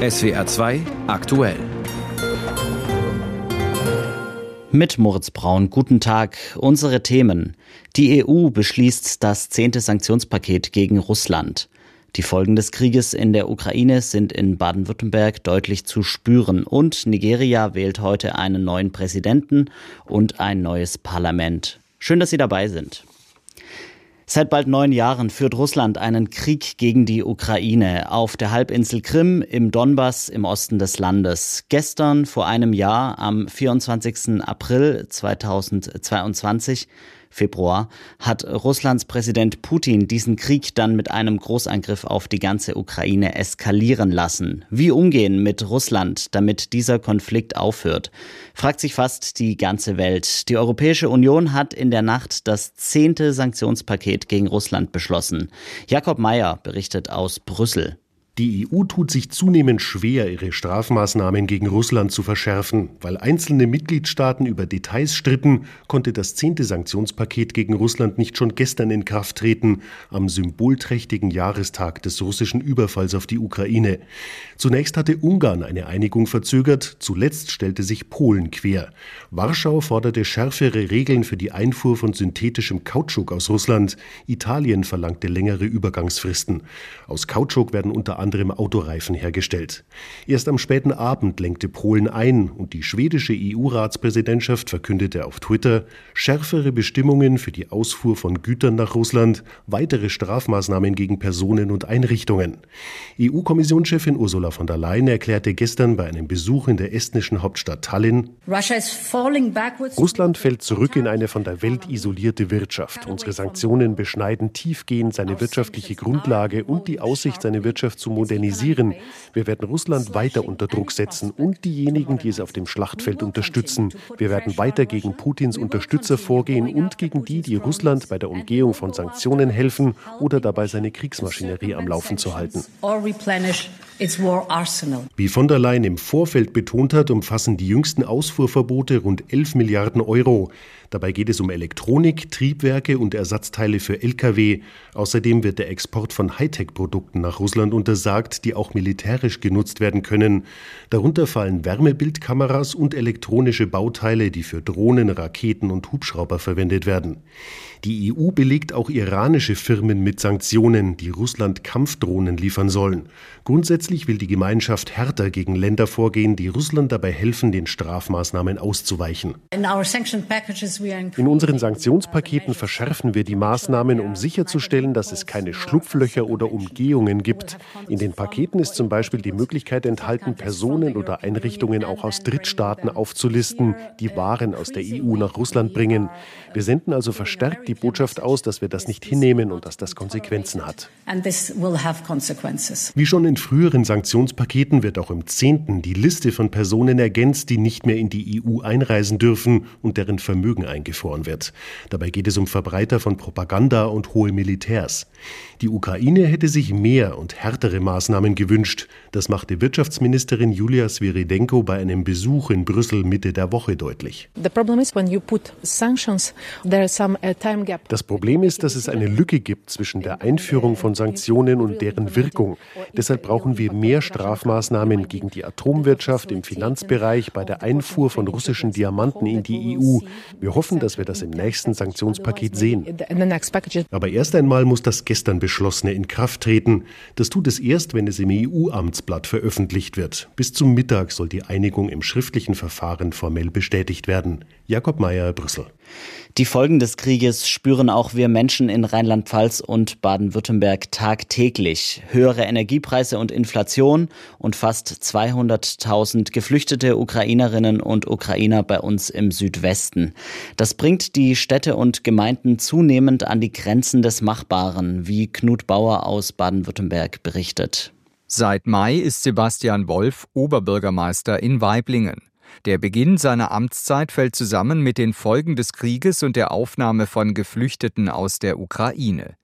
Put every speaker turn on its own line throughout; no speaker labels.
SWR 2 aktuell.
Mit Moritz Braun, guten Tag. Unsere Themen. Die EU beschließt das zehnte Sanktionspaket gegen Russland. Die Folgen des Krieges in der Ukraine sind in Baden-Württemberg deutlich zu spüren und Nigeria wählt heute einen neuen Präsidenten und ein neues Parlament. Schön, dass Sie dabei sind. Seit bald neun Jahren führt Russland einen Krieg gegen die Ukraine auf der Halbinsel Krim, im Donbass, im Osten des Landes. Gestern, vor einem Jahr, am 24. April 2022, Februar hat Russlands Präsident Putin diesen Krieg dann mit einem Großangriff auf die ganze Ukraine eskalieren lassen. Wie umgehen mit Russland, damit dieser Konflikt aufhört, fragt sich fast die ganze Welt. Die Europäische Union hat in der Nacht das zehnte Sanktionspaket gegen Russland beschlossen. Jakob Mayer berichtet aus Brüssel.
Die EU tut sich zunehmend schwer, ihre Strafmaßnahmen gegen Russland zu verschärfen. Weil einzelne Mitgliedstaaten über Details stritten, konnte das zehnte Sanktionspaket gegen Russland nicht schon gestern in Kraft treten, am symbolträchtigen Jahrestag des russischen Überfalls auf die Ukraine. Zunächst hatte Ungarn eine Einigung verzögert, zuletzt stellte sich Polen quer. Warschau forderte schärfere Regeln für die Einfuhr von synthetischem Kautschuk aus Russland. Italien verlangte längere Übergangsfristen. Aus Kautschuk werden unter anderem Autoreifen hergestellt. Erst am späten Abend lenkte Polen ein und die schwedische EU-Ratspräsidentschaft verkündete auf Twitter schärfere Bestimmungen für die Ausfuhr von Gütern nach Russland, weitere Strafmaßnahmen gegen Personen und Einrichtungen. EU-Kommissionschefin Ursula von der Leyen erklärte gestern bei einem Besuch in der estnischen Hauptstadt Tallinn, Russland fällt zurück in eine von der Welt isolierte Wirtschaft. Unsere Sanktionen beschneiden tiefgehend seine wirtschaftliche Grundlage und die Aussicht, seine Wirtschaft zu modernisieren. Wir werden Russland weiter unter Druck setzen und diejenigen, die es auf dem Schlachtfeld unterstützen. Wir werden weiter gegen Putins Unterstützer vorgehen und gegen die, die Russland bei der Umgehung von Sanktionen helfen oder dabei seine Kriegsmaschinerie am Laufen zu halten. Wie von der Leyen im Vorfeld betont hat, umfassen die jüngsten Ausfuhrverbote rund 11 Milliarden Euro. Dabei geht es um Elektronik, Triebwerke und Ersatzteile für Lkw. Außerdem wird der Export von Hightech-Produkten nach Russland untersagt, die auch militärisch genutzt werden können. Darunter fallen Wärmebildkameras und elektronische Bauteile, die für Drohnen, Raketen und Hubschrauber verwendet werden. Die EU belegt auch iranische Firmen mit Sanktionen, die Russland Kampfdrohnen liefern sollen. Grundsätzlich will die Gemeinschaft härter gegen Länder vorgehen, die Russland dabei helfen, den Strafmaßnahmen auszuweichen. In unseren Sanktionspaketen verschärfen wir die Maßnahmen, um sicherzustellen, dass es keine Schlupflöcher oder Umgehungen gibt. In den Paketen ist zum Beispiel die Möglichkeit enthalten, Personen oder Einrichtungen auch aus Drittstaaten aufzulisten, die Waren aus der EU nach Russland bringen. Wir senden also verstärkt die Botschaft aus, dass wir das nicht hinnehmen und dass das Konsequenzen hat. Wie schon in früheren Sanktionspaketen wird auch im zehnten die Liste von Personen ergänzt, die nicht mehr in die EU einreisen dürfen und deren Vermögen eingefroren wird. Dabei geht es um Verbreiter von Propaganda und hohe Militärs. Die Ukraine hätte sich mehr und härtere Maßnahmen gewünscht. Das machte Wirtschaftsministerin Julia Sviridenko bei einem Besuch in Brüssel Mitte der Woche deutlich. Das Problem ist, dass es eine Lücke gibt zwischen der Einführung von Sanktionen und deren Wirkung. Deshalb brauchen wir mehr Strafmaßnahmen gegen die Atomwirtschaft im Finanzbereich bei der Einfuhr von russischen Diamanten in die EU. Wir hoffen, dass wir das im nächsten Sanktionspaket sehen. Aber erst einmal muss das gestern Beschlossene in Kraft treten. Das tut es erst, wenn es im EU-Amtsblatt veröffentlicht wird. Bis zum Mittag soll die Einigung im schriftlichen Verfahren formell bestätigt werden. Jakob Mayer, Brüssel.
Die Folgen des Krieges spüren auch wir Menschen in Rheinland-Pfalz und Baden-Württemberg tagtäglich. Höhere Energiepreise und Inflation und fast 200.000 geflüchtete Ukrainerinnen und Ukrainer bei uns im Südwesten. Das bringt die Städte und Gemeinden zunehmend an die Grenzen des Machbaren, wie Knut Bauer aus Baden-Württemberg berichtet.
Seit Mai ist Sebastian Wolf Oberbürgermeister in Weiblingen. Der Beginn seiner Amtszeit fällt zusammen mit den Folgen des Krieges und der Aufnahme von Geflüchteten aus der Ukraine.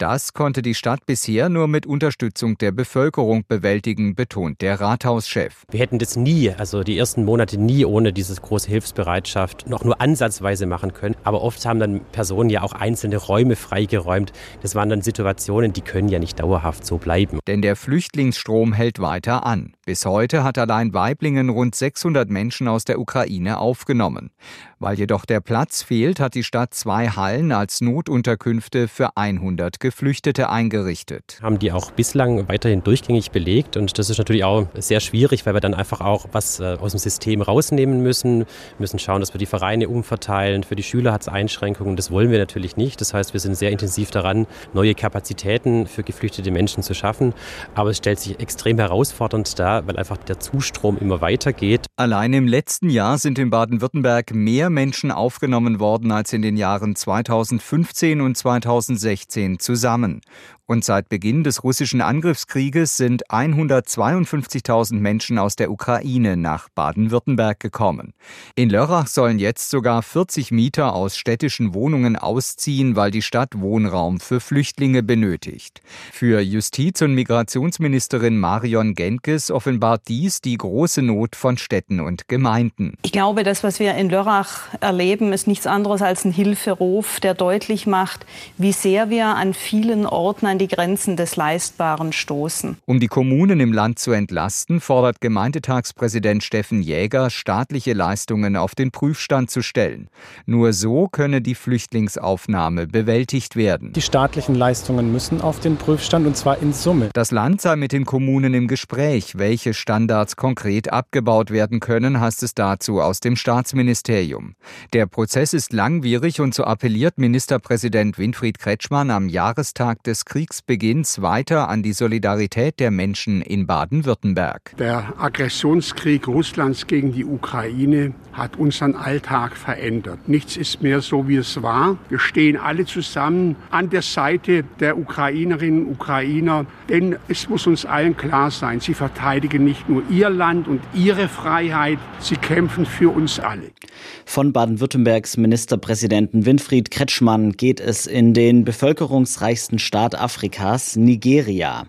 Das konnte die Stadt bisher nur mit Unterstützung der Bevölkerung bewältigen, betont der Rathauschef.
Wir hätten das nie, also die ersten Monate nie ohne diese große Hilfsbereitschaft noch nur ansatzweise machen können. Aber oft haben dann Personen ja auch einzelne Räume freigeräumt. Das waren dann Situationen, die können ja nicht dauerhaft so bleiben.
Denn der Flüchtlingsstrom hält weiter an. Bis heute hat allein Weiblingen rund 600 Menschen aus der Ukraine aufgenommen. Weil jedoch der Platz fehlt, hat die Stadt zwei Hallen als Notunterkünfte für 100 Geflüchtete eingerichtet.
Haben die auch bislang weiterhin durchgängig belegt und das ist natürlich auch sehr schwierig, weil wir dann einfach auch was äh, aus dem System rausnehmen müssen. Wir müssen schauen, dass wir die Vereine umverteilen. Für die Schüler hat es Einschränkungen. Das wollen wir natürlich nicht. Das heißt, wir sind sehr intensiv daran, neue Kapazitäten für geflüchtete Menschen zu schaffen. Aber es stellt sich extrem herausfordernd dar, weil einfach der Zustrom immer weitergeht.
Allein im letzten Jahr sind in Baden-Württemberg mehr Menschen aufgenommen worden als in den Jahren 2015 und 2016 zusammen zusammen. Und seit Beginn des russischen Angriffskrieges sind 152.000 Menschen aus der Ukraine nach Baden-Württemberg gekommen. In Lörrach sollen jetzt sogar 40 Mieter aus städtischen Wohnungen ausziehen, weil die Stadt Wohnraum für Flüchtlinge benötigt. Für Justiz- und Migrationsministerin Marion Genkes offenbart dies die große Not von Städten und Gemeinden.
Ich glaube, das, was wir in Lörrach erleben, ist nichts anderes als ein Hilferuf, der deutlich macht, wie sehr wir an vielen Orten an die Grenzen des Leistbaren stoßen.
Um die Kommunen im Land zu entlasten, fordert Gemeindetagspräsident Steffen Jäger, staatliche Leistungen auf den Prüfstand zu stellen. Nur so könne die Flüchtlingsaufnahme bewältigt werden.
Die staatlichen Leistungen müssen auf den Prüfstand und zwar in Summe.
Das Land sei mit den Kommunen im Gespräch, welche Standards konkret abgebaut werden können, heißt es dazu aus dem Staatsministerium. Der Prozess ist langwierig und so appelliert Ministerpräsident Winfried Kretschmann am Jahrestag des Kriegs Kriegsbeginns weiter an die Solidarität der Menschen in Baden-Württemberg.
Der Aggressionskrieg Russlands gegen die Ukraine hat unseren Alltag verändert. Nichts ist mehr so, wie es war. Wir stehen alle zusammen an der Seite der Ukrainerinnen und Ukrainer, denn es muss uns allen klar sein, sie verteidigen nicht nur ihr Land und ihre Freiheit, sie kämpfen für uns alle.
Von Baden-Württembergs Ministerpräsidenten Winfried Kretschmann geht es in den bevölkerungsreichsten Staat Afrikas Afrikas, Nigeria.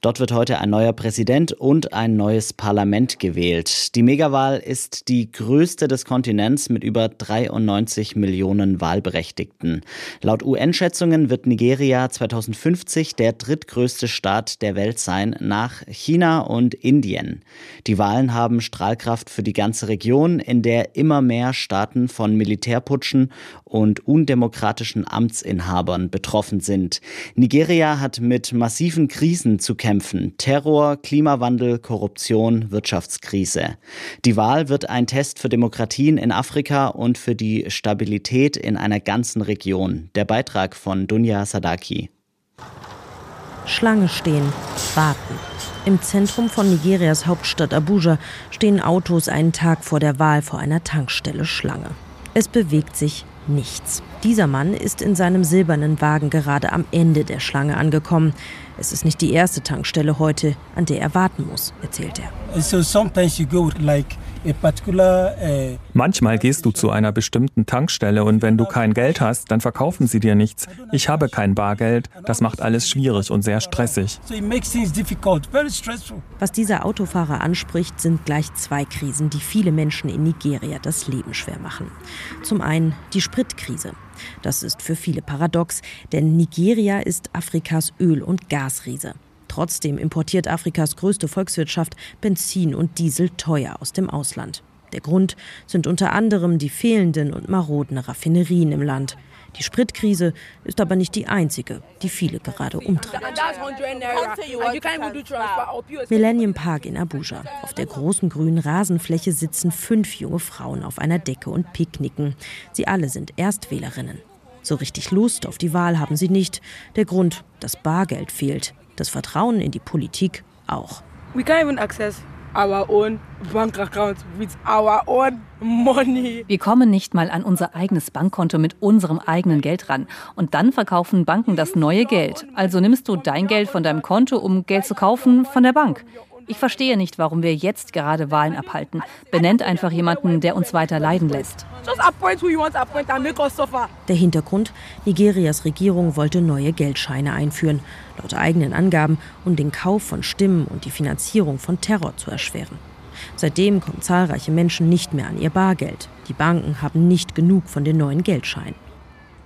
Dort wird heute ein neuer Präsident und ein neues Parlament gewählt. Die Megawahl ist die größte des Kontinents mit über 93 Millionen Wahlberechtigten. Laut UN-Schätzungen wird Nigeria 2050 der drittgrößte Staat der Welt sein, nach China und Indien. Die Wahlen haben Strahlkraft für die ganze Region, in der immer mehr Staaten von Militärputschen und undemokratischen Amtsinhabern betroffen sind. Nigeria hat mit massiven Krisen zu kämpfen kämpfen. Terror, Klimawandel, Korruption, Wirtschaftskrise. Die Wahl wird ein Test für Demokratien in Afrika und für die Stabilität in einer ganzen Region. Der Beitrag von Dunja Sadaki.
Schlange stehen, warten. Im Zentrum von Nigerias Hauptstadt Abuja stehen Autos einen Tag vor der Wahl vor einer Tankstelle Schlange. Es bewegt sich nichts. Dieser Mann ist in seinem silbernen Wagen gerade am Ende der Schlange angekommen. Es ist nicht die erste Tankstelle heute, an der er warten muss, erzählt er. So sometimes you go like
Manchmal gehst du zu einer bestimmten Tankstelle und wenn du kein Geld hast, dann verkaufen sie dir nichts. Ich habe kein Bargeld. Das macht alles schwierig und sehr stressig.
Was dieser Autofahrer anspricht, sind gleich zwei Krisen, die viele Menschen in Nigeria das Leben schwer machen. Zum einen die Spritkrise. Das ist für viele paradox, denn Nigeria ist Afrikas Öl- und Gasriese. Trotzdem importiert Afrikas größte Volkswirtschaft Benzin und Diesel teuer aus dem Ausland. Der Grund sind unter anderem die fehlenden und maroden Raffinerien im Land. Die Spritkrise ist aber nicht die einzige, die viele gerade umtreibt. Millennium Park in Abuja. Auf der großen grünen Rasenfläche sitzen fünf junge Frauen auf einer Decke und picknicken. Sie alle sind Erstwählerinnen. So richtig Lust auf die Wahl haben sie nicht. Der Grund, das Bargeld fehlt. Das Vertrauen in die Politik auch. We can't even access
our own bank account with our own money. Wir kommen nicht mal an unser eigenes Bankkonto mit unserem eigenen Geld ran. Und dann verkaufen Banken das neue Geld. Also nimmst du dein Geld von deinem Konto, um Geld zu kaufen von der Bank. Ich verstehe nicht, warum wir jetzt gerade Wahlen abhalten. Benennt einfach jemanden, der uns weiter leiden lässt.
Der Hintergrund, Nigerias Regierung wollte neue Geldscheine einführen, laut eigenen Angaben, um den Kauf von Stimmen und die Finanzierung von Terror zu erschweren. Seitdem kommen zahlreiche Menschen nicht mehr an ihr Bargeld. Die Banken haben nicht genug von den neuen Geldscheinen.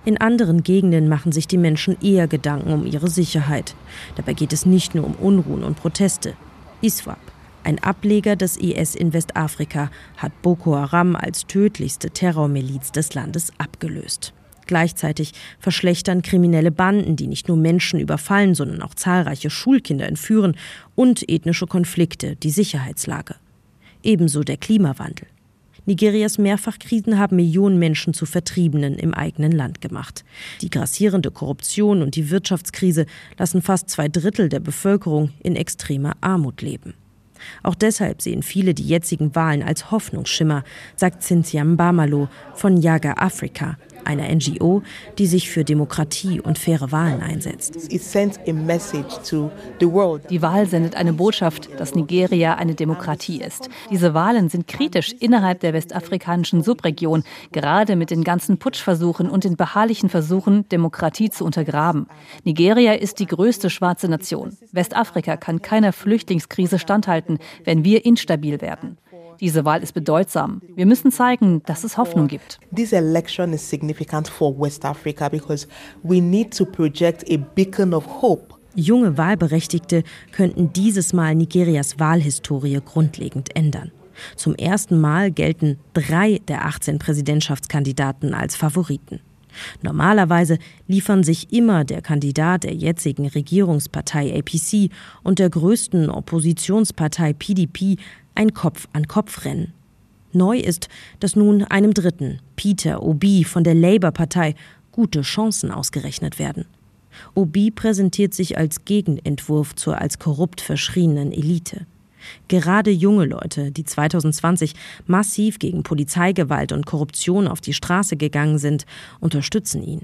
In anderen Gegenden machen sich die Menschen eher Gedanken um ihre Sicherheit. Dabei geht es nicht nur um Unruhen und Proteste. ISWAP, ein Ableger des IS in Westafrika, hat Boko Haram als tödlichste Terrormiliz des Landes abgelöst. Gleichzeitig verschlechtern kriminelle Banden, die nicht nur Menschen überfallen, sondern auch zahlreiche Schulkinder entführen und ethnische Konflikte die Sicherheitslage. Ebenso der Klimawandel. Nigerias Mehrfachkrisen haben Millionen Menschen zu Vertriebenen im eigenen Land gemacht. Die grassierende Korruption und die Wirtschaftskrise lassen fast zwei Drittel der Bevölkerung in extremer Armut leben. Auch deshalb sehen viele die jetzigen Wahlen als Hoffnungsschimmer, sagt Cynthia Mbamalo von Yaga Afrika, einer NGO, die sich für Demokratie und faire Wahlen einsetzt.
Die Wahl sendet eine Botschaft, dass Nigeria eine Demokratie ist. Diese Wahlen sind kritisch innerhalb der westafrikanischen Subregion, gerade mit den ganzen Putschversuchen und den beharrlichen Versuchen, Demokratie zu untergraben. Nigeria ist die größte schwarze Nation. Westafrika kann keiner Flüchtlingskrise standhalten, wenn wir instabil werden. Diese Wahl ist bedeutsam. Wir müssen zeigen, dass es Hoffnung gibt.
This election is significant for West Africa because we need to project a beacon of hope.
Junge Wahlberechtigte könnten dieses Mal Nigerias Wahlhistorie grundlegend ändern. Zum ersten Mal gelten drei der 18 Präsidentschaftskandidaten als Favoriten. Normalerweise liefern sich immer der Kandidat der jetzigen Regierungspartei APC und der größten Oppositionspartei PDP ein Kopf-an-Kopf-Rennen. Neu ist, dass nun einem Dritten, Peter Obi von der Labour-Partei, gute Chancen ausgerechnet werden. Obi präsentiert sich als Gegenentwurf zur als korrupt verschrienen Elite. Gerade junge Leute, die 2020 massiv gegen Polizeigewalt und Korruption auf die Straße gegangen sind, unterstützen ihn.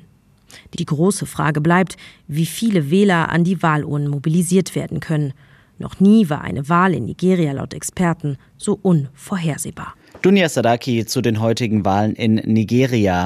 Die große Frage bleibt, wie viele Wähler an die Wahlurnen mobilisiert werden können. Noch nie war eine Wahl in Nigeria laut Experten so unvorhersehbar.
Dunia Sadaki zu den heutigen Wahlen in Nigeria.